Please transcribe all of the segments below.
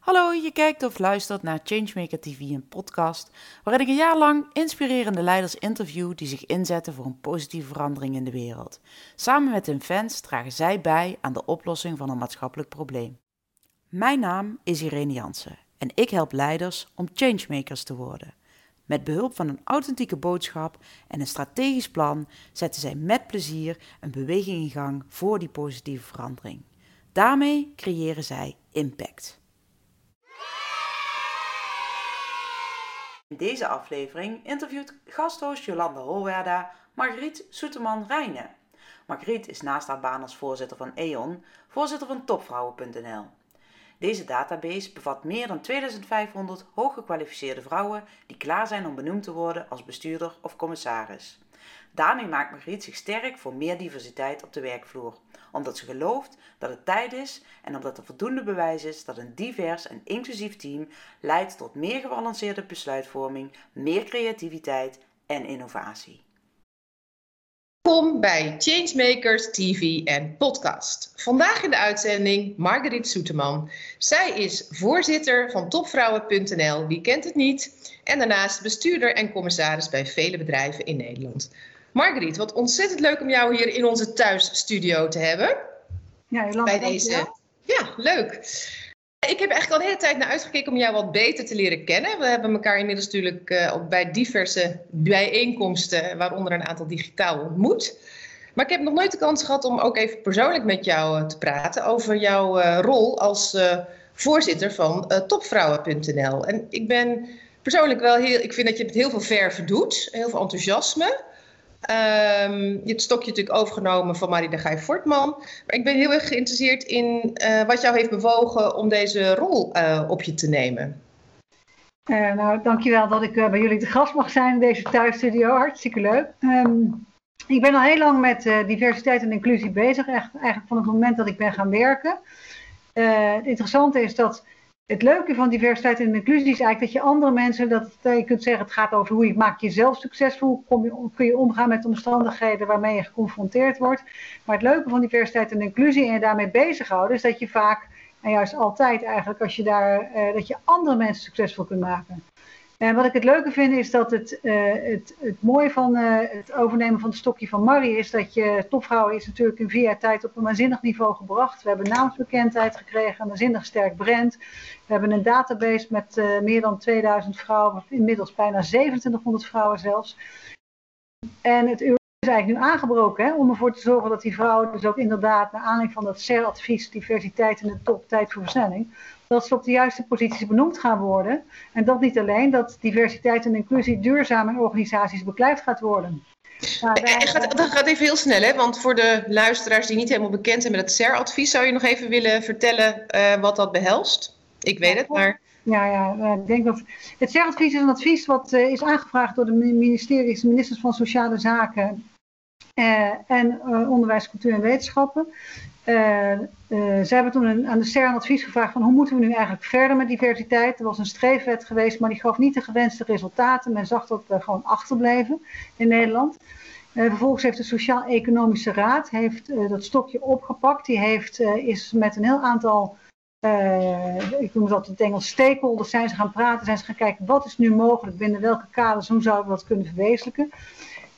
Hallo, je kijkt of luistert naar Changemaker TV, een podcast waarin ik een jaar lang inspirerende leiders interview die zich inzetten voor een positieve verandering in de wereld. Samen met hun fans dragen zij bij aan de oplossing van een maatschappelijk probleem. Mijn naam is Irene Jansen en ik help leiders om changemakers te worden. Met behulp van een authentieke boodschap en een strategisch plan zetten zij met plezier een beweging in gang voor die positieve verandering. Daarmee creëren zij impact. In deze aflevering interviewt gasthost Jolanda Holwerda Margriet Soeterman-Rijnen. Margriet is naast haar baan als voorzitter van E.ON, voorzitter van topvrouwen.nl. Deze database bevat meer dan 2500 hooggekwalificeerde vrouwen die klaar zijn om benoemd te worden als bestuurder of commissaris. Daarmee maakt Margriet zich sterk voor meer diversiteit op de werkvloer, omdat ze gelooft dat het tijd is en omdat er voldoende bewijs is dat een divers en inclusief team leidt tot meer gebalanceerde besluitvorming, meer creativiteit en innovatie. Welkom bij Changemakers TV en podcast. Vandaag in de uitzending Marguerite Soeteman. Zij is voorzitter van topvrouwen.nl, wie kent het niet? En daarnaast bestuurder en commissaris bij vele bedrijven in Nederland. Marguerite, wat ontzettend leuk om jou hier in onze thuisstudio te hebben. Ja, Jolanda, bij deze. Ja, leuk. Ik heb eigenlijk al de hele tijd naar uitgekeken om jou wat beter te leren kennen. We hebben elkaar inmiddels natuurlijk uh, bij diverse bijeenkomsten, waaronder een aantal digitaal ontmoet. Maar ik heb nog nooit de kans gehad om ook even persoonlijk met jou uh, te praten over jouw rol als voorzitter van topvrouwen.nl. En ik ben persoonlijk wel heel, ik vind dat je het heel veel verven doet, heel veel enthousiasme. Um, je het stokje natuurlijk overgenomen van Marie de Gij Fortman. Maar ik ben heel erg geïnteresseerd in uh, wat jou heeft bewogen om deze rol uh, op je te nemen. Uh, nou, dankjewel dat ik bij jullie te gast mag zijn in deze thuisstudio. Hartstikke leuk. Um, ik ben al heel lang met diversiteit en inclusie bezig. Echt, eigenlijk van het moment dat ik ben gaan werken. het interessante is dat het leuke van diversiteit en inclusie is eigenlijk dat je andere mensen, dat je kunt zeggen het gaat over hoe je maakt jezelf succesvol, kom je, kun je omgaan met omstandigheden waarmee je geconfronteerd wordt. Maar het leuke van diversiteit en inclusie en je daarmee bezighouden is dat je vaak, en juist altijd eigenlijk, als je daar, uh, dat je andere mensen succesvol kunt maken. En wat ik het leuke vind is dat het, uh, het, het mooie van uh, het overnemen van het stokje van Marie is dat je topvrouwen is natuurlijk in vier jaar tijd op een waanzinnig niveau gebracht. We hebben naamsbekendheid gekregen, een waanzinnig sterk brand. We hebben een database met uh, meer dan 2000 vrouwen, inmiddels bijna 2700 vrouwen zelfs. En het uur is eigenlijk nu aangebroken hè, om ervoor te zorgen dat die vrouwen dus ook inderdaad naar aanleiding van dat CER-advies diversiteit in de top, tijd voor versnelling, dat ze op de juiste posities benoemd gaan worden. En dat niet alleen, dat diversiteit en inclusie duurzaam in organisaties beklijft gaat worden. Nou, daar... gaat, dat gaat even heel snel, hè? want voor de luisteraars die niet helemaal bekend zijn met het CER-advies, zou je nog even willen vertellen uh, wat dat behelst? Ik weet het, maar... Ja, ja, ik denk dat het CER-advies is een advies wat uh, is aangevraagd door de ministeries, ministers van Sociale Zaken uh, en Onderwijs, Cultuur en Wetenschappen. Uh, uh, ze hebben toen een, aan de CERN advies gevraagd van hoe moeten we nu eigenlijk verder met diversiteit. Er was een streefwet geweest, maar die gaf niet de gewenste resultaten. Men zag dat we gewoon achterbleven in Nederland. Uh, vervolgens heeft de Sociaal-Economische Raad heeft, dat stokje opgepakt. Die heeft, is met een heel aantal, ik noem dat het Engels, stakeholders, zijn ze gaan praten, zijn ze gaan kijken wat is nu mogelijk, binnen welke kaders, hoe zouden we dat kunnen verwezenlijken.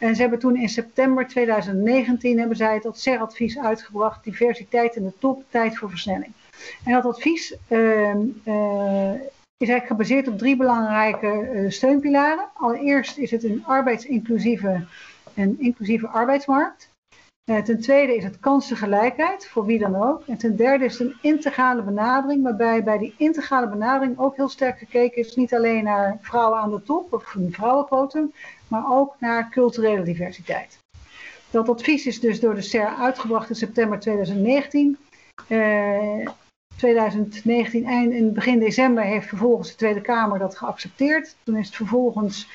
En ze hebben toen in september 2019 hebben zij het CER-advies uitgebracht, diversiteit in de top, tijd voor versnelling. En dat advies uh, uh, is eigenlijk gebaseerd op drie belangrijke uh, steunpilaren. Allereerst is het een arbeidsinclusieve en inclusieve arbeidsmarkt. Ten tweede is het kansengelijkheid, voor wie dan ook. En ten derde is het een integrale benadering, waarbij bij die integrale benadering ook heel sterk gekeken is, niet alleen naar vrouwen aan de top of een vrouwenquotum, maar ook naar culturele diversiteit. Dat advies is dus door de CER uitgebracht in september 2019. Uh, 2019 eind in begin december heeft vervolgens de Tweede Kamer dat geaccepteerd. Toen is het vervolgens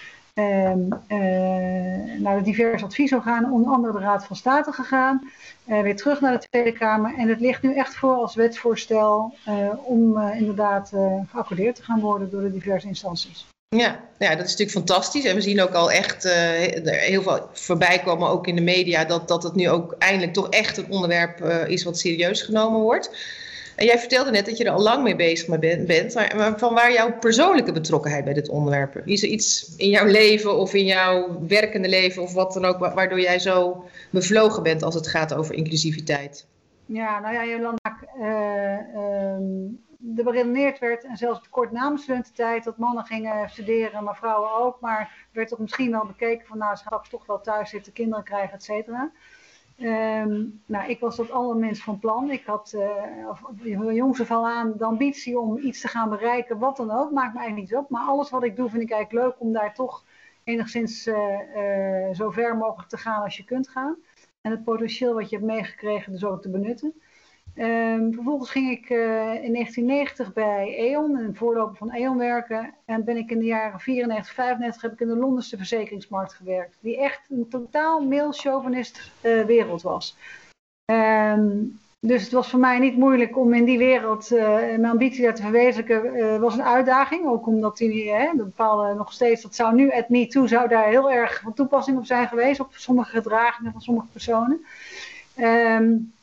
naar de diverse adviesorganen, onder andere de Raad van State gegaan. Uh, weer terug naar de Tweede Kamer. En het ligt nu echt voor als wetsvoorstel uh, om inderdaad geaccordeerd te gaan worden door de diverse instanties. Ja, ja, dat is natuurlijk fantastisch. En we zien ook al echt heel veel voorbij komen, ook in de media, dat, dat het nu ook eindelijk toch echt een onderwerp is wat serieus genomen wordt. En jij vertelde net dat je er al lang mee bezig bent, maar van waar jouw persoonlijke betrokkenheid bij dit onderwerp? Is er iets in jouw leven of in jouw werkende leven of wat dan ook, waardoor jij zo bevlogen bent als het gaat over inclusiviteit? Ja, nou ja, Jolanda, uh, er beredeneerd werd, en zelfs kort na mijn studententijd, dat mannen gingen studeren, maar vrouwen ook. Maar er werd toch misschien wel bekeken van, nou, straks toch wel thuis zitten, kinderen krijgen, et cetera. Ehm, nou, ik was dat allerminst van plan. Ik had uh, jongs af aan de ambitie om iets te gaan bereiken, wat dan ook, maakt me eigenlijk niet op. Maar alles wat ik doe vind ik eigenlijk leuk om daar toch enigszins uh, uh, zo ver mogelijk te gaan als je kunt gaan. En het potentieel wat je hebt meegekregen dus ook te benutten. Um, vervolgens ging ik uh, in 1990 bij E.ON, een voorloper van E.ON werken. En ben ik in de jaren 94, 95 heb ik in de Londense verzekeringsmarkt gewerkt. Die echt een totaal mailchauvinist uh, wereld was. Um, dus het was voor mij niet moeilijk om in die wereld uh, mijn ambitie daar te verwezenlijken. was een uitdaging, ook omdat die bepaalde nog steeds, dat zou nu at me too, zou daar heel erg van toepassing op zijn geweest. Op sommige gedragingen van sommige personen. Um,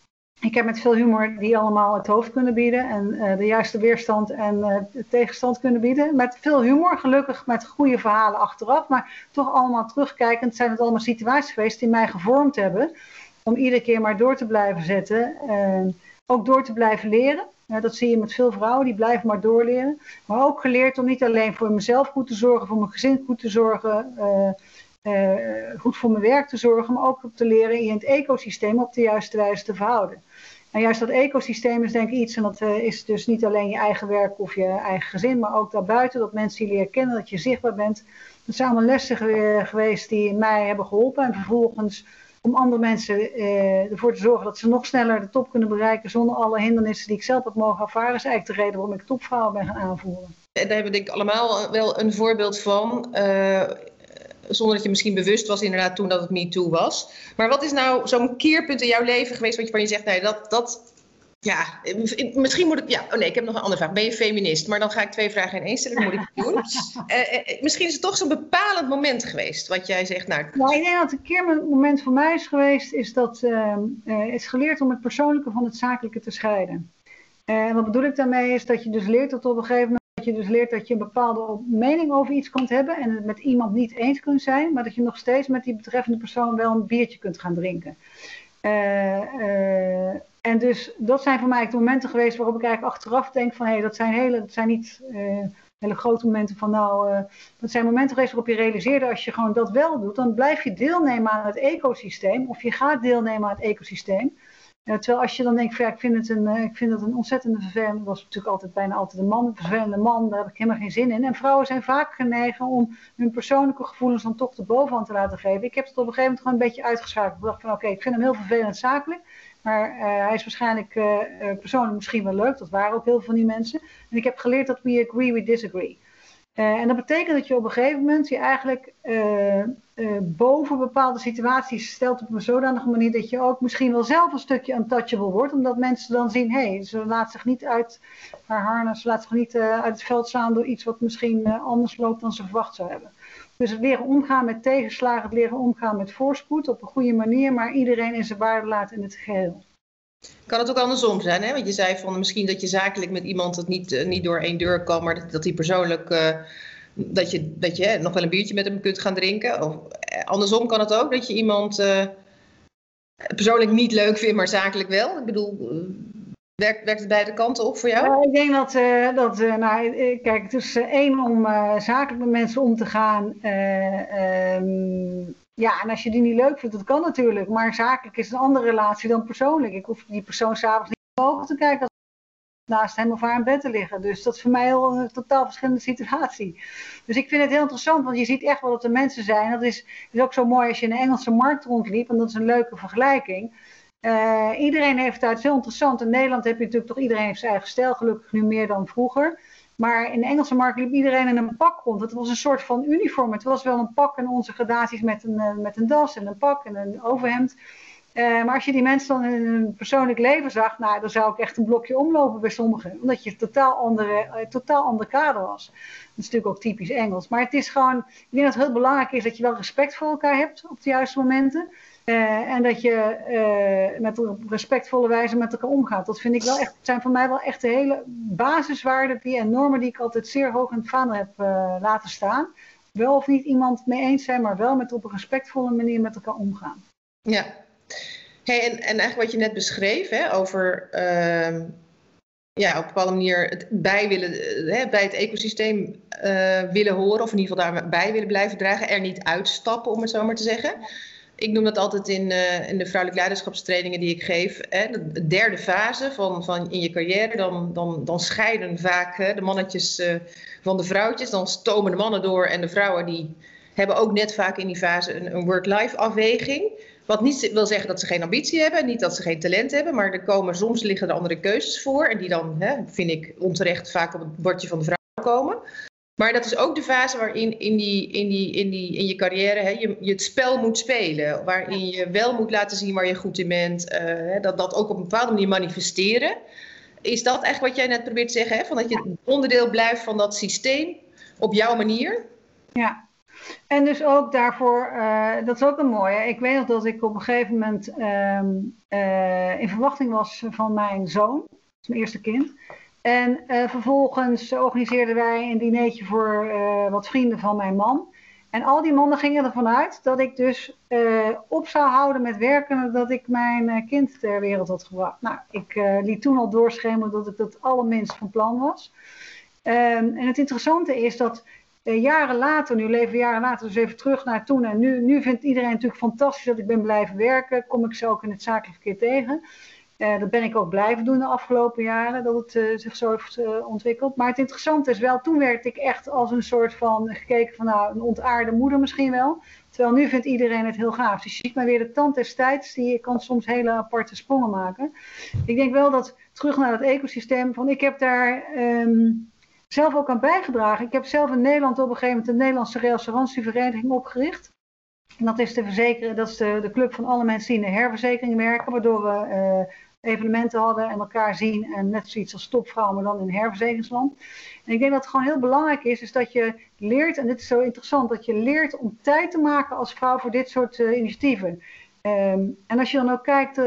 ik heb met veel humor die allemaal het hoofd kunnen bieden en uh, de juiste weerstand en de tegenstand kunnen bieden. Met veel humor, gelukkig met goede verhalen achteraf, maar toch allemaal terugkijkend zijn het allemaal situaties geweest die mij gevormd hebben om iedere keer maar door te blijven zetten. Uh, ook door te blijven leren. dat zie je met veel vrouwen, die blijven maar doorleren. Maar ook geleerd om niet alleen voor mezelf goed te zorgen, voor mijn gezin goed te zorgen, goed voor mijn werk te zorgen, maar ook te leren in het ecosysteem op de juiste wijze te verhouden. En juist dat ecosysteem is denk ik iets, en dat uh, is dus niet alleen je eigen werk of je eigen gezin, maar ook daarbuiten, dat mensen je leren kennen, dat je zichtbaar bent. Dat zijn allemaal lessen geweest die mij hebben geholpen. En vervolgens om andere mensen ervoor te zorgen dat ze nog sneller de top kunnen bereiken zonder alle hindernissen die ik zelf heb mogen ervaren, is eigenlijk de reden waarom ik topvrouwen ben gaan aanvoeren. En daar hebben we denk ik allemaal wel een voorbeeld van. Zonder dat je misschien bewust was inderdaad toen dat het me too was. Maar wat is nou zo'n keerpunt in jouw leven geweest waarvan je zegt, nee, dat, dat, ja, misschien moet ik, ja, oh nee, ik heb nog een andere vraag. Ben je feminist? Maar dan ga ik twee vragen in één stellen, dat moet ik doen. uh, uh, misschien is het toch zo'n bepalend moment geweest, wat jij zegt, nou... Nou, ik denk dat een keer een moment voor mij is geweest, is dat uh, is geleerd om het persoonlijke van het zakelijke te scheiden. En wat bedoel ik daarmee is dat je dus leert dat op een gegeven moment dat je dus leert dat je een bepaalde mening over iets kunt hebben en het met iemand niet eens kunt zijn, maar dat je nog steeds met die betreffende persoon wel een biertje kunt gaan drinken. Uh, uh, en dus dat zijn voor mij de momenten geweest waarop ik eigenlijk achteraf denk van hé, hey, dat zijn hele, dat zijn niet uh, hele grote momenten van nou, dat zijn momenten geweest waarop je realiseerde als je gewoon dat wel doet, dan blijf je deelnemen aan het ecosysteem of je gaat deelnemen aan het ecosysteem. Terwijl als je dan denkt, van, ja, ik, vind het een, ik vind het een ontzettende vervelende, was natuurlijk altijd bijna altijd een man, een vervelende man, daar heb ik helemaal geen zin in. En vrouwen zijn vaak genegen om hun persoonlijke gevoelens dan toch de bovenhand te laten geven. Ik heb het op een gegeven moment gewoon een beetje uitgeschakeld. Ik dacht van, oké, ik vind hem heel vervelend zakelijk, maar uh, hij is waarschijnlijk uh, persoonlijk misschien wel leuk. Dat waren ook heel veel van die mensen. En ik heb geleerd dat we agree, we disagree. Uh, en dat betekent dat je op een gegeven moment je eigenlijk uh, uh, boven bepaalde situaties stelt op een zodanige manier dat je ook misschien wel zelf een stukje untouchable wordt. Omdat mensen dan zien, hé, hey, ze laat zich niet uit haar harnas, laat zich niet uit het veld slaan door iets wat misschien anders loopt dan ze verwacht zou hebben. Dus het leren omgaan met tegenslagen, het leren omgaan met voorspoed op een goede manier, maar iedereen in zijn waarde laten in het geheel. Kan het ook andersom zijn, hè? Want je zei van misschien dat je zakelijk met iemand het niet, uh, niet door één deur kan, maar dat, dat die persoonlijk. Uh, dat je, dat je nog wel een biertje met hem kunt gaan drinken. Of uh, andersom kan het ook dat je iemand persoonlijk niet leuk vindt, maar zakelijk wel. Ik bedoel, werkt, werkt het beide kanten op voor jou? Ja, ik denk dat, dat nou, kijk, het is één om zakelijk met mensen om te gaan. Um, ja, en als je die niet leuk vindt, dat kan natuurlijk. Maar zakelijk is een andere relatie dan persoonlijk. Ik hoef die persoon s'avonds niet in ogen te kijken als naast hem of haar in bed te liggen. Dus dat is voor mij een totaal verschillende situatie. Dus ik vind het heel interessant, want je ziet echt wel dat er mensen zijn. Dat is, is ook zo mooi als je in de Engelse markt rondliep, en dat is een leuke vergelijking. Uh, iedereen heeft het uit, heel interessant. In Nederland heb je natuurlijk toch iedereen zijn eigen stijl, gelukkig nu meer dan vroeger. Maar in de Engelse markt liep iedereen in een pak rond. Het was een soort van uniform. Het was wel een pak en onze gradaties met een, uh, met een das en een pak en een overhemd. Uh, maar als je die mensen dan in hun persoonlijk leven zag, nou, dan zou ik echt een blokje omlopen bij sommigen. Omdat je een totaal, andere, uh, totaal ander kader was. Dat is natuurlijk ook typisch Engels. Maar het is gewoon, ik denk dat het heel belangrijk is dat je wel respect voor elkaar hebt op de juiste momenten. En dat je met op respectvolle wijze met elkaar omgaat. Dat vind ik wel echt, zijn voor mij wel echt de hele basiswaarden die, en normen die ik altijd zeer hoog in het vaandel heb laten staan. Wel of niet iemand mee eens zijn, maar wel met op een respectvolle manier met elkaar omgaan. Ja, Hey, en, en eigenlijk wat je net beschreef hè, over uh, ja, op een bepaalde manier het bij, willen, hè, bij het ecosysteem willen horen, of in ieder geval daarbij willen blijven dragen, er niet uitstappen, om het zo maar te zeggen. Ik noem dat altijd in, uh, in de vrouwelijke leiderschapstrainingen die ik geef. Hè, de derde fase van, van in je carrière, dan, dan, dan scheiden vaak hè, de mannetjes uh, van de vrouwtjes. Dan stomen de mannen door en de vrouwen die hebben ook net vaak in die fase een, een work-life afweging. Wat niet wil zeggen dat ze geen ambitie hebben, niet dat ze geen talent hebben, maar er komen soms liggen er andere keuzes voor. En die dan, hè, vind ik, onterecht vaak op het bordje van de vrouw komen. Maar dat is ook de fase waarin in, die, in, die, in, die, in je carrière hè, je, je het spel moet spelen. Waarin je wel moet laten zien waar je goed in bent. Uh, dat, dat ook op een bepaalde manier manifesteren. Is dat eigenlijk wat jij net probeert te zeggen? Hè? Van dat je onderdeel blijft van dat systeem op jouw manier? Ja, en dus ook daarvoor, uh, dat is ook een mooie. Ik weet nog dat ik op een gegeven moment um, uh, in verwachting was van mijn zoon, mijn eerste kind. En uh, vervolgens organiseerden wij een dinertje voor wat vrienden van mijn man. En al die mannen gingen ervan uit dat ik dus op zou houden met werken dat ik mijn kind ter wereld had gebracht. Nou, ik liet toen al doorschemeren dat ik dat allerminst van plan was. Um, en het interessante is dat jaren later, nu leven we jaren later dus even terug naar toen. En nu, nu vindt iedereen natuurlijk fantastisch dat ik ben blijven werken. Kom ik ze ook in het zakelijk verkeer tegen. Uh, dat ben ik ook blijven doen de afgelopen jaren, dat het uh, zich zo heeft ontwikkeld. Maar het interessante is wel, toen werd ik echt als een soort van gekeken van nou, een ontaarde moeder misschien wel. Terwijl nu vindt iedereen het heel gaaf. Dus je ziet maar weer de tand destijds, die kan soms hele aparte sprongen maken. Ik denk wel dat, terug naar het ecosysteem, van ik heb daar... Um, zelf ook aan bijgedragen. Ik heb zelf in Nederland op een gegeven moment de Nederlandse Reassurantievereniging opgericht. En dat is, de verzekeren, dat is de, de club van alle mensen die de herverzekering werken, waardoor we evenementen hadden en elkaar zien. En net zoiets als topvrouw, maar dan in herverzekeringsland. En ik denk dat het gewoon heel belangrijk is, is dat je leert, en dit is zo interessant, dat je leert om tijd te maken als vrouw voor dit soort uh, initiatieven. Um, en als je dan ook kijkt, uh,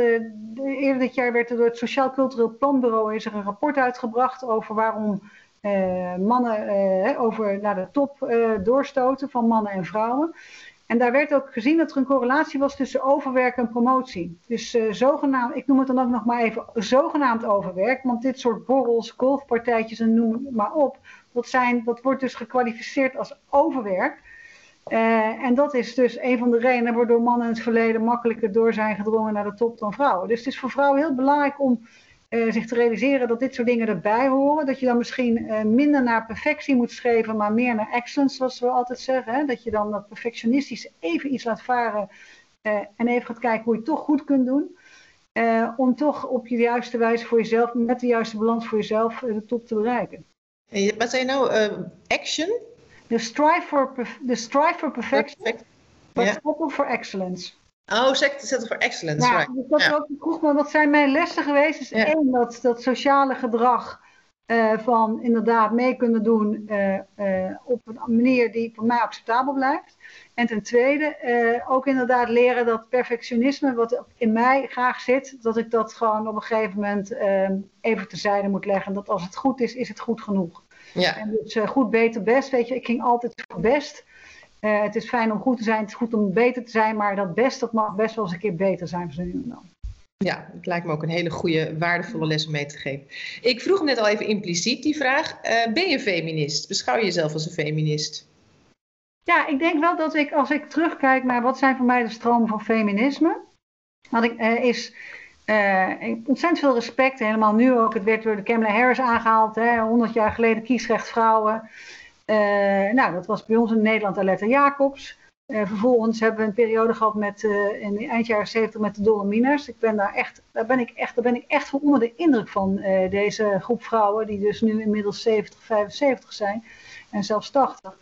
eerder dit jaar werd er door het Sociaal Cultureel Planbureau is er een rapport uitgebracht over waarom uh, mannen over naar de top doorstoten van mannen en vrouwen. En daar werd ook gezien dat er een correlatie was tussen overwerk en promotie. Dus zogenaamd, ik noem het dan ook nog maar even zogenaamd overwerk, want dit soort borrels, golfpartijtjes en noem maar op, dat, zijn, dat wordt dus gekwalificeerd als overwerk. en dat is dus een van de redenen waardoor mannen in het verleden makkelijker door zijn gedrongen naar de top dan vrouwen. Dus het is voor vrouwen heel belangrijk om uh, zich te realiseren dat dit soort dingen erbij horen. Dat je dan misschien uh, minder naar perfectie moet streven, maar meer naar excellence, zoals we altijd zeggen. Hè? Dat je dan dat perfectionistisch even iets laat varen uh, en even gaat kijken hoe je het toch goed kunt doen. om toch op je juiste wijze voor jezelf, met de juiste balans voor jezelf, de top te bereiken. Wat zei je nou? action? The strive for, the strive for perfection, Perfect. but yeah. for excellence. Oh, Center for Excellence, ja, Dus dat ja. ook vroeg me, wat zijn mijn lessen geweest? Is ja. één, dat, dat sociale gedrag uh, van inderdaad mee kunnen doen uh, uh, op een manier die voor mij acceptabel blijft. En ten tweede, ook inderdaad leren dat perfectionisme, wat in mij graag zit, dat ik dat gewoon op een gegeven moment even terzijde moet leggen. Dat als het goed is, is het goed genoeg. Ja. En dus goed, beter, best. Weet je, ik ging altijd voor best. Uh, het is fijn om goed te zijn, het is goed om beter te zijn, maar dat best, dat mag best wel eens een keer beter zijn voor nu dan. Ja, het lijkt me ook een hele goede, waardevolle les om mee te geven. Ik vroeg net al even impliciet die vraag. Uh, ben je feminist? Beschouw je jezelf als een feminist? Ja, ik denk wel dat ik, als ik terugkijk naar wat zijn voor mij de stromen van feminisme, dat ik, uh, is uh, ontzettend veel respect, helemaal nu ook. Het werd door de Kamala Harris aangehaald, hè, 100 jaar geleden kiesrecht vrouwen. Uh, nou, dat was bij ons in Nederland Aletta Jacobs. Uh, vervolgens hebben we een periode gehad met, uh, in eind jaren 70 met de Dolominers. Ik ben daar, echt, daar, ben ik echt, daar ben ik echt van onder de indruk van deze groep vrouwen, die dus nu inmiddels 70, 75 zijn en zelfs 80.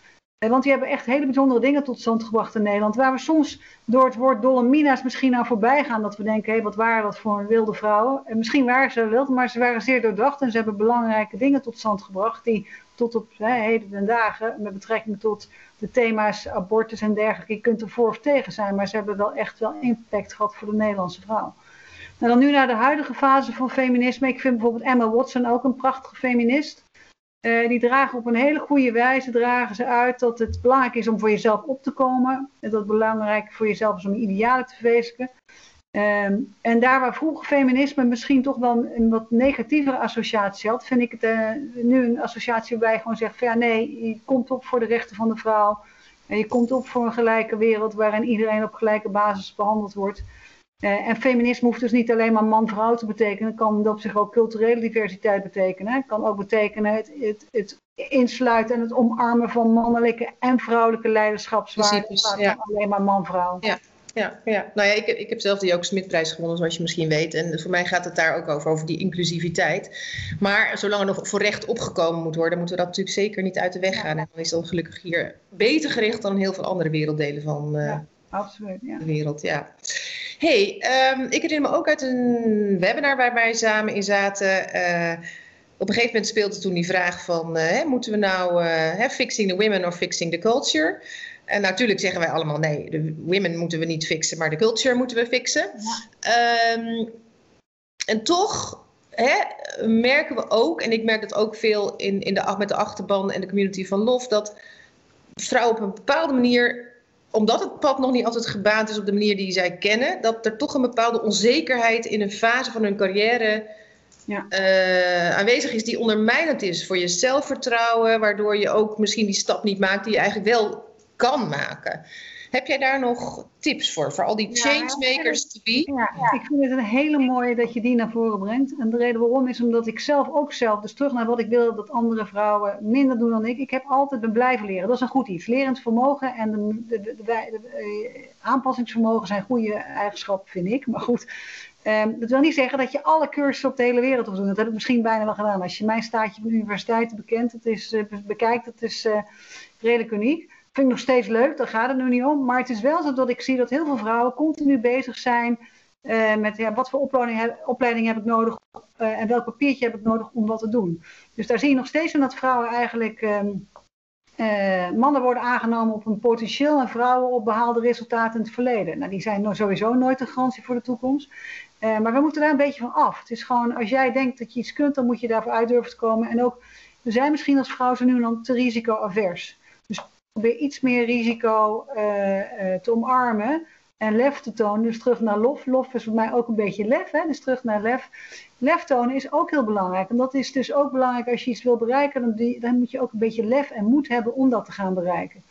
Want die hebben echt hele bijzondere dingen tot stand gebracht in Nederland. Waar we soms door het woord Dolomina's misschien aan voorbij gaan. Dat we denken, hé, wat waren dat voor wilde vrouwen? En misschien waren ze wild, maar ze waren zeer doordacht. En ze hebben belangrijke dingen tot stand gebracht. Die tot op heden ten dagen, met betrekking tot de thema's abortus en dergelijke. Je kunt er voor of tegen zijn, maar ze hebben wel echt wel impact gehad voor de Nederlandse vrouw. En dan nu naar de huidige fase van feminisme. Ik vind bijvoorbeeld Emma Watson ook een prachtige feminist. Uh, die dragen op een hele goede wijze dragen ze uit dat het belangrijk is om voor jezelf op te komen. En dat het belangrijk voor jezelf is om idealen te verwezenlijken. Um, en daar waar vroeger feminisme misschien toch wel een wat negatievere associatie had, vind ik het uh, nu een associatie waarbij je gewoon zegt van ja nee, je komt op voor de rechten van de vrouw. En je komt op voor een gelijke wereld waarin iedereen op gelijke basis behandeld wordt. Uh, en feminisme hoeft dus niet alleen maar man-vrouw te betekenen. Het kan op zich ook culturele diversiteit betekenen. Het kan ook betekenen het, het, het insluiten en het omarmen van mannelijke en vrouwelijke leiderschapswaarden. Ja. alleen maar man-vrouw. Ja. Ja, ja. Nou ja, ik, ik heb zelf de Joke Smitprijs gewonnen, zoals je misschien weet. En voor mij gaat het daar ook over, over die inclusiviteit. Maar zolang er nog voor recht opgekomen moet worden, moeten we dat natuurlijk zeker niet uit de weg gaan. En dan is dat gelukkig hier beter gericht dan heel veel andere werelddelen van uh, ja, absoluut, ja. de wereld. Ja hey, um, ik herinner me ook uit een webinar waar wij samen in zaten. Uh, op een gegeven moment speelde toen die vraag van, uh, moeten we nou fixing the women of fixing the culture? En natuurlijk zeggen wij allemaal nee, de women moeten we niet fixen, maar de culture moeten we fixen. Ja. Um, en toch hè, merken we ook, en ik merk dat ook veel in, in de, met de achterban en de community van LOF, dat vrouwen op een bepaalde manier omdat het pad nog niet altijd gebaand is op de manier die zij kennen, dat er toch een bepaalde onzekerheid in een fase van hun carrière ja. uh, aanwezig is die ondermijnend is voor je zelfvertrouwen, waardoor je ook misschien die stap niet maakt die je eigenlijk wel kan maken. Heb jij daar nog tips voor, voor al die changemakers to be? Ja, ik vind het een hele mooie dat je die naar voren brengt. En de reden waarom is omdat ik zelf ook zelf, dus terug naar wat ik wil dat andere vrouwen minder doen dan ik. Ik heb altijd ben blijven leren. Dat is een goed iets. Lerend vermogen en de, de, de, eh, aanpassingsvermogen zijn goede eigenschappen, vind ik. Maar goed, Um, dat wil niet zeggen dat je alle cursussen op de hele wereld hoeft doen. Dat heb ik misschien bijna wel gedaan. Als je mijn staatje van de universiteit bekent, het is, uh, bekijkt, dat is uh, redelijk uniek vind ik nog steeds leuk, daar gaat het nu niet om. Maar het is wel zo dat ik zie dat heel veel vrouwen continu bezig zijn uh, met ja, wat voor opleiding heb, opleiding heb ik nodig uh, en welk papiertje heb ik nodig om wat te doen. Dus daar zie je nog steeds in dat vrouwen eigenlijk. Um, uh, mannen worden aangenomen op een potentieel en vrouwen op behaalde resultaten in het verleden. Nou, die zijn sowieso nooit een garantie voor de toekomst. maar we moeten daar een beetje van af. Het is gewoon, als jij denkt dat je iets kunt, dan moet je daarvoor uit durven te komen. En ook, we zijn misschien als vrouw zo nu dan te risicoavers. Probeer iets meer risico uh, uh, te omarmen en lef te tonen. Dus terug naar lof. Lof is voor mij ook een beetje lef, hè? dus terug naar lef. Lef tonen is ook heel belangrijk. En dat is dus ook belangrijk als je iets wil bereiken, dan, die, dan moet je ook een beetje lef en moed hebben om dat te gaan bereiken.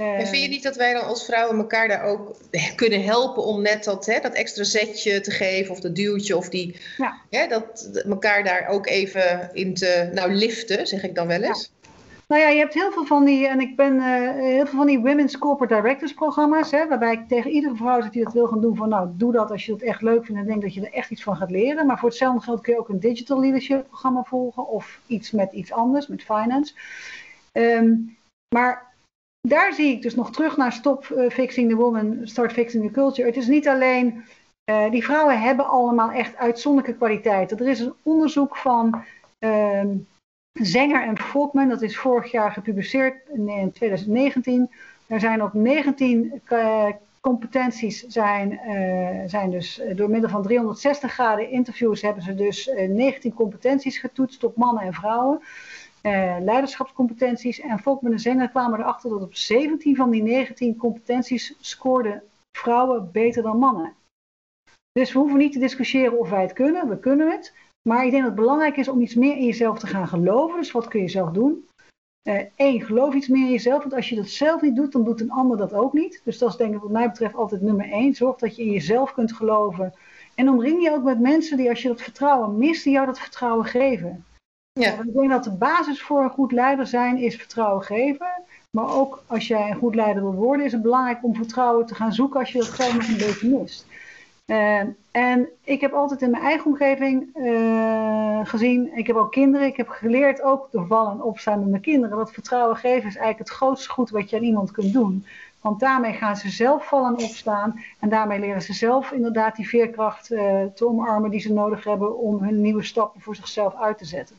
Uh, en vind je niet dat wij dan als vrouwen elkaar daar ook kunnen helpen om net dat, hè, dat extra zetje te geven of dat duwtje of die, ja. hè, dat elkaar daar ook even in te, nou liften, zeg ik dan wel eens? Ja. Nou ja, je hebt heel veel van die, en ik ben uh, heel veel van die Women's Corporate Directors programma's, hè, waarbij ik tegen iedere vrouw zeg die dat wil gaan doen, van nou, doe dat als je het echt leuk vindt en denkt dat je er echt iets van gaat leren. Maar voor hetzelfde geld kun je ook een digital leadership programma volgen of iets met iets anders, met finance. Um, maar daar zie ik dus nog terug naar Stop uh, Fixing the Woman, Start Fixing the Culture. Het is niet alleen, uh, die vrouwen hebben allemaal echt uitzonderlijke kwaliteiten. Er is een onderzoek van... Um, Zenger en Volkman, dat is vorig jaar gepubliceerd in 2019. Er zijn ook 19 uh, competenties zijn, uh, zijn dus door middel van 360 graden interviews hebben ze dus uh, 19 competenties getoetst op mannen en vrouwen. Leiderschapscompetenties. En Volkman en Zenger kwamen erachter dat op 17 van die 19 competenties scoorden vrouwen beter dan mannen. Dus we hoeven niet te discussiëren of wij het kunnen, we kunnen het. Maar ik denk dat het belangrijk is om iets meer in jezelf te gaan geloven. Dus wat kun je zelf doen? Eén, uh, geloof iets meer in jezelf. Want als je dat zelf niet doet, dan doet een ander dat ook niet. Dus dat is denk ik wat mij betreft altijd nummer één. Zorg dat je in jezelf kunt geloven. En omring je ook met mensen die als je dat vertrouwen mist, die jou dat vertrouwen geven. Ja. ik denk dat de basis voor een goed leider zijn is vertrouwen geven. Maar ook als jij een goed leider wil worden, is het belangrijk om vertrouwen te gaan zoeken als je dat zelf nog een beetje mist. Uh, en ik heb altijd in mijn eigen omgeving uh, gezien, ik heb ook kinderen, ik heb geleerd ook door vallen en opstaan met mijn kinderen, dat vertrouwen geven is eigenlijk het grootste goed wat je aan iemand kunt doen. Want daarmee gaan ze zelf vallen en opstaan en daarmee leren ze zelf inderdaad die veerkracht uh, te omarmen die ze nodig hebben om hun nieuwe stappen voor zichzelf uit te zetten.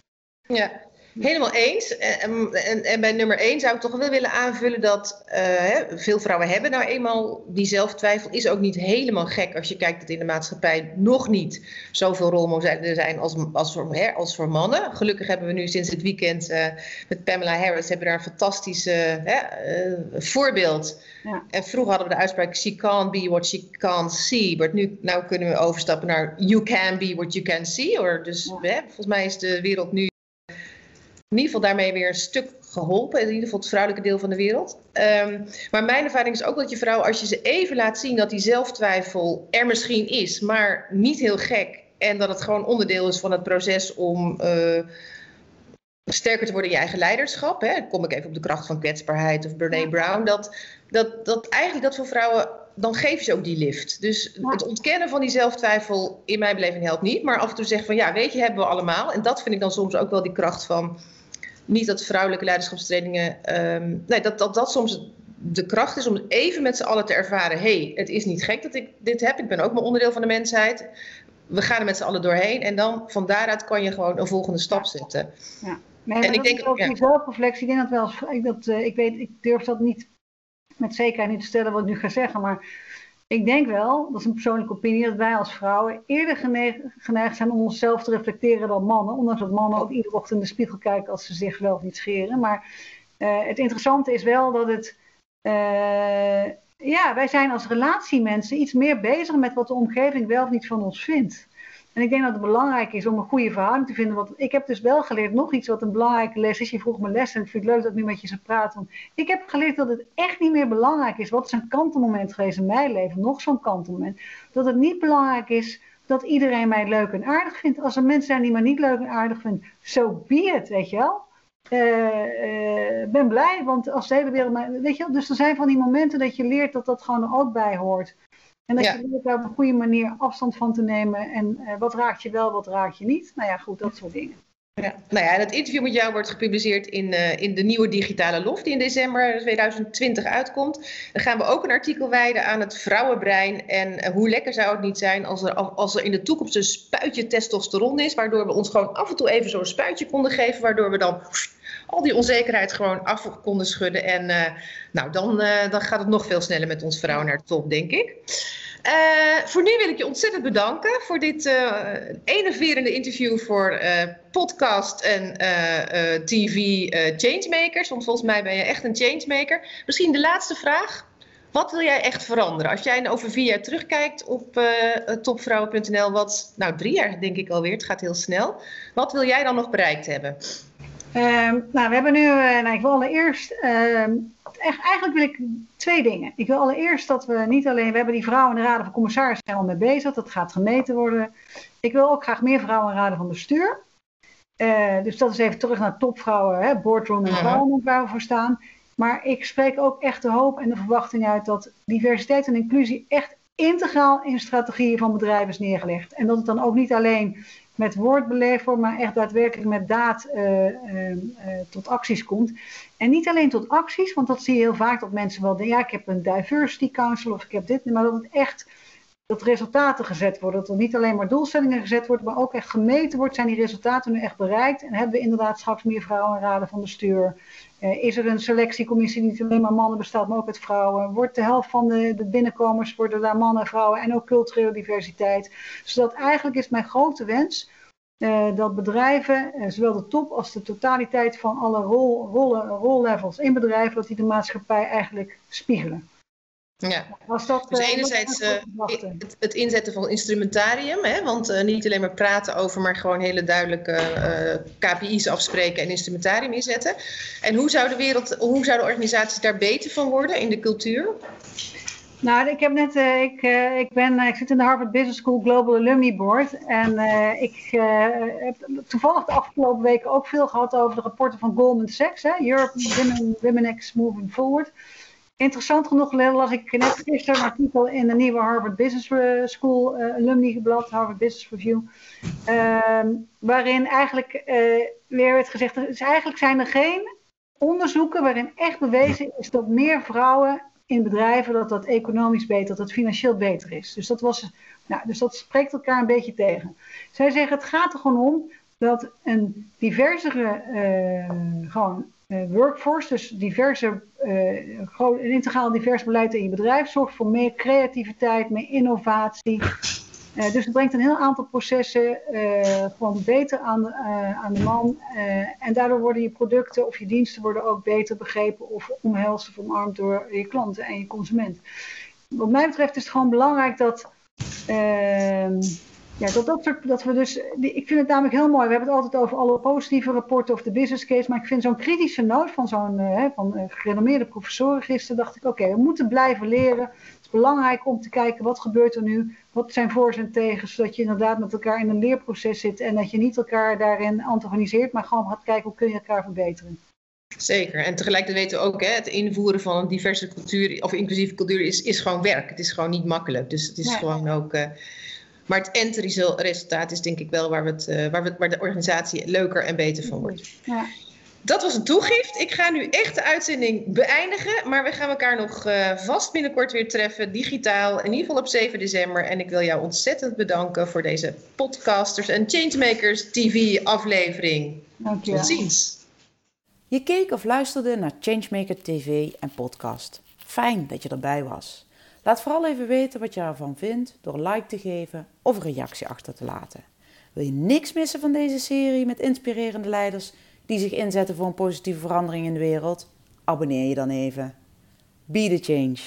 Ja, Helemaal eens. En, en, en, bij nummer één zou ik toch wel willen aanvullen dat uh, veel vrouwen hebben nou eenmaal die zelftwijfel. Is ook niet helemaal gek als je kijkt dat in de maatschappij nog niet zoveel rolmodellen zijn als, als, voor, hè, als voor mannen. Gelukkig hebben we nu sinds het weekend uh, met Pamela Harris hebben daar een fantastische uh, voorbeeld. Ja. En vroeger hadden we de uitspraak she can't be what she can't see. Maar nu nou kunnen we overstappen naar you can be what you can see. Or dus ja. hè, volgens mij is de wereld nu in ieder geval daarmee weer een stuk geholpen. In ieder geval het vrouwelijke deel van de wereld. Um, maar mijn ervaring is ook dat je vrouw, als je ze even laat zien dat die zelftwijfel er misschien is, maar niet heel gek. En dat het gewoon onderdeel is van het proces om uh, sterker te worden in je eigen leiderschap. Hè. Dan kom ik even op de kracht van kwetsbaarheid of Brene Brown. Dat, dat, dat eigenlijk dat voor vrouwen dan geef je ze ook die lift. Dus het ontkennen van die zelftwijfel in mijn beleving helpt niet. Maar af en toe zeggen van ja, weet je, hebben we allemaal. En dat vind ik dan soms ook wel die kracht van niet dat vrouwelijke leiderschapstrainingen. Um, nee, dat, dat dat soms de kracht is om even met z'n allen te ervaren: hé, hey, het is niet gek dat ik dit heb. Ik ben ook maar onderdeel van de mensheid. We gaan er met z'n allen doorheen. En dan van daaruit kan je gewoon een volgende stap zetten. Ja. Nee, en ik denk ook ja. die zelfreflectie. Ik denk dat wel. Ik, dat, uh, ik weet, ik durf dat niet met zekerheid niet te stellen wat ik nu ga zeggen. Maar ik denk wel, dat is een persoonlijke opinie, dat wij als vrouwen eerder geneigd, zijn om onszelf te reflecteren dan mannen. Ondanks dat mannen ook iedere ochtend in de spiegel kijken als ze zich wel of niet scheren. Maar uh, het interessante is wel dat het. Uh, ja, wij zijn als relatiemensen iets meer bezig met wat de omgeving wel of niet van ons vindt. En ik denk dat het belangrijk is om een goede verhouding te vinden. Want ik heb dus wel geleerd, nog iets wat een belangrijke les is. Je vroeg me les en ik vind het leuk dat ik nu met je zo praat. Ik heb geleerd dat het echt niet meer belangrijk is. Wat is een kantelmoment geweest in mijn leven? Nog zo'n kantelmoment. Dat het niet belangrijk is dat iedereen mij leuk en aardig vindt. Als er mensen zijn die mij niet leuk en aardig vinden, zo so be it, weet je wel. Uh, uh, ben blij, want als de hele wereld mij. Weet je, dus er zijn van die momenten dat je leert dat dat gewoon er ook bij hoort. En dat ja. je leert daar op een goede manier afstand van te nemen. En uh, wat raakt je wel, wat raakt je niet. Nou ja, goed, dat soort dingen. Ja, nou ja, en het interview met jou wordt gepubliceerd in, uh, in de nieuwe digitale loft die in december 2020 uitkomt. Dan gaan we ook een artikel wijden aan het vrouwenbrein. En uh, hoe lekker zou het niet zijn als er, als er in de toekomst een spuitje testosteron is, waardoor we ons gewoon af en toe even zo'n spuitje konden geven, waardoor we dan al die onzekerheid gewoon af konden schudden. En uh, nou, dan, dan gaat het nog veel sneller met ons vrouwen naar de top, denk ik. Uh, voor nu wil ik je ontzettend bedanken voor dit uh, enerverende interview voor uh, podcast en TV changemakers. Want volgens mij ben je echt een changemaker. Misschien de laatste vraag. Wat wil jij echt veranderen? Als jij over vier jaar terugkijkt op topvrouwen.nl, wat, nou drie jaar denk ik alweer, het gaat heel snel. Wat wil jij dan nog bereikt hebben? Um, nou, we hebben nu, nou, ik wil allereerst ehm, echt, eigenlijk wil ik twee dingen. Ik wil allereerst dat we niet alleen, we hebben die vrouwen in de raden van commissarissen zijn al mee bezig, dat gaat gemeten worden. Ik wil ook graag meer vrouwen in raden van bestuur. Uh, dus dat is even terug naar topvrouwen, hè, boardroom en vrouwen waar we voor staan. Maar ik spreek ook echt de hoop en de verwachting uit dat diversiteit en inclusie echt integraal in strategieën van bedrijven is neergelegd. En dat het dan ook niet alleen met woord beleefd wordt, maar echt daadwerkelijk met daad uh, uh, uh, tot acties komt. En niet alleen tot acties, want dat zie je heel vaak dat mensen wel denken, ja, ik heb een diversity council of ik heb dit, maar dat het echt dat resultaten gezet worden. Dat er niet alleen maar doelstellingen gezet worden, maar ook echt gemeten wordt. Zijn die resultaten nu echt bereikt? En hebben we inderdaad straks meer vrouwen in raden van bestuur? Uh, is er een selectiecommissie die niet alleen maar mannen bestaat, maar ook uit vrouwen? Wordt de helft van de, de binnenkomers, worden daar mannen, vrouwen en ook culturele diversiteit? Zodat eigenlijk is mijn grote wens uh, dat bedrijven, uh, zowel de top als de totaliteit van alle rol, rollen, rollevels in bedrijven, dat die de maatschappij eigenlijk spiegelen. Ja, Als dat, dus uh, enerzijds het, het, inzetten van instrumentarium, hè, want niet alleen maar praten over, maar gewoon hele duidelijke KPI's afspreken en instrumentarium inzetten. En hoe zou de wereld, hoe zouden organisaties daar beter van worden in de cultuur? Nou, ik heb net, ik, ik, ben, ik zit in de Harvard Business School Global Alumni Board. En ik heb toevallig de afgelopen weken ook veel gehad over de rapporten van Goldman Sachs. Hè? Europe Women, Women X Moving Forward. Interessant genoeg las ik net gisteren een artikel in de nieuwe Harvard Business School uh, alumni blad, Harvard Business Review, uh, waarin eigenlijk uh, weer werd gezegd, dus eigenlijk zijn er geen onderzoeken waarin echt bewezen is dat meer vrouwen in bedrijven, dat dat economisch beter, dat het financieel beter is. Dus dat, was, nou, dus dat spreekt elkaar een beetje tegen. Zij zeggen, het gaat er gewoon om dat een diversere gewoon, workforce, dus diverse, uh, een integraal divers beleid in je bedrijf, zorgt voor meer creativiteit, meer innovatie. Uh, dus het brengt een heel aantal processen gewoon beter aan de, aan de man. en daardoor worden je producten of je diensten worden ook beter begrepen of omhelst of omarmd door je klanten en je consument. Wat mij betreft is het gewoon belangrijk dat ehm, ja, dat, dat, soort, dat we dus, ik vind het namelijk heel mooi. We hebben het altijd over alle positieve rapporten of de business case. Maar ik vind zo'n kritische noot van zo'n uh, van, uh, gerenommeerde professoren gisteren. dacht ik, oké, we moeten blijven leren. Het is belangrijk om te kijken wat gebeurt er nu. Wat zijn voor's en tegen. Zodat je inderdaad met elkaar in een leerproces zit. En dat je niet elkaar daarin antagoniseert. Maar gewoon gaat kijken hoe kun je elkaar verbeteren. Zeker. En tegelijkertijd weten we ook, hè, het invoeren van een diverse cultuur of inclusieve cultuur is, is gewoon werk. Het is gewoon niet makkelijk. Dus het is nee. gewoon ook. Uh, maar het endresultaat is denk ik wel waar, we het, uh, waar, we, waar de organisatie leuker en beter van wordt. Ja. Dat was een toegift. Ik ga nu echt de uitzending beëindigen. Maar we gaan elkaar nog uh, vast binnenkort weer treffen, digitaal. In ieder geval op 7 december. En ik wil jou ontzettend bedanken voor deze Podcasters en Changemakers TV aflevering. Dank je. Tot ziens. Je keek of luisterde naar Changemaker TV en podcast. Fijn dat je erbij was. Laat vooral even weten wat je ervan vindt door like te geven of een reactie achter te laten. Wil je niks missen van deze serie met inspirerende leiders die zich inzetten voor een positieve verandering in de wereld? Abonneer je dan even. Be the change.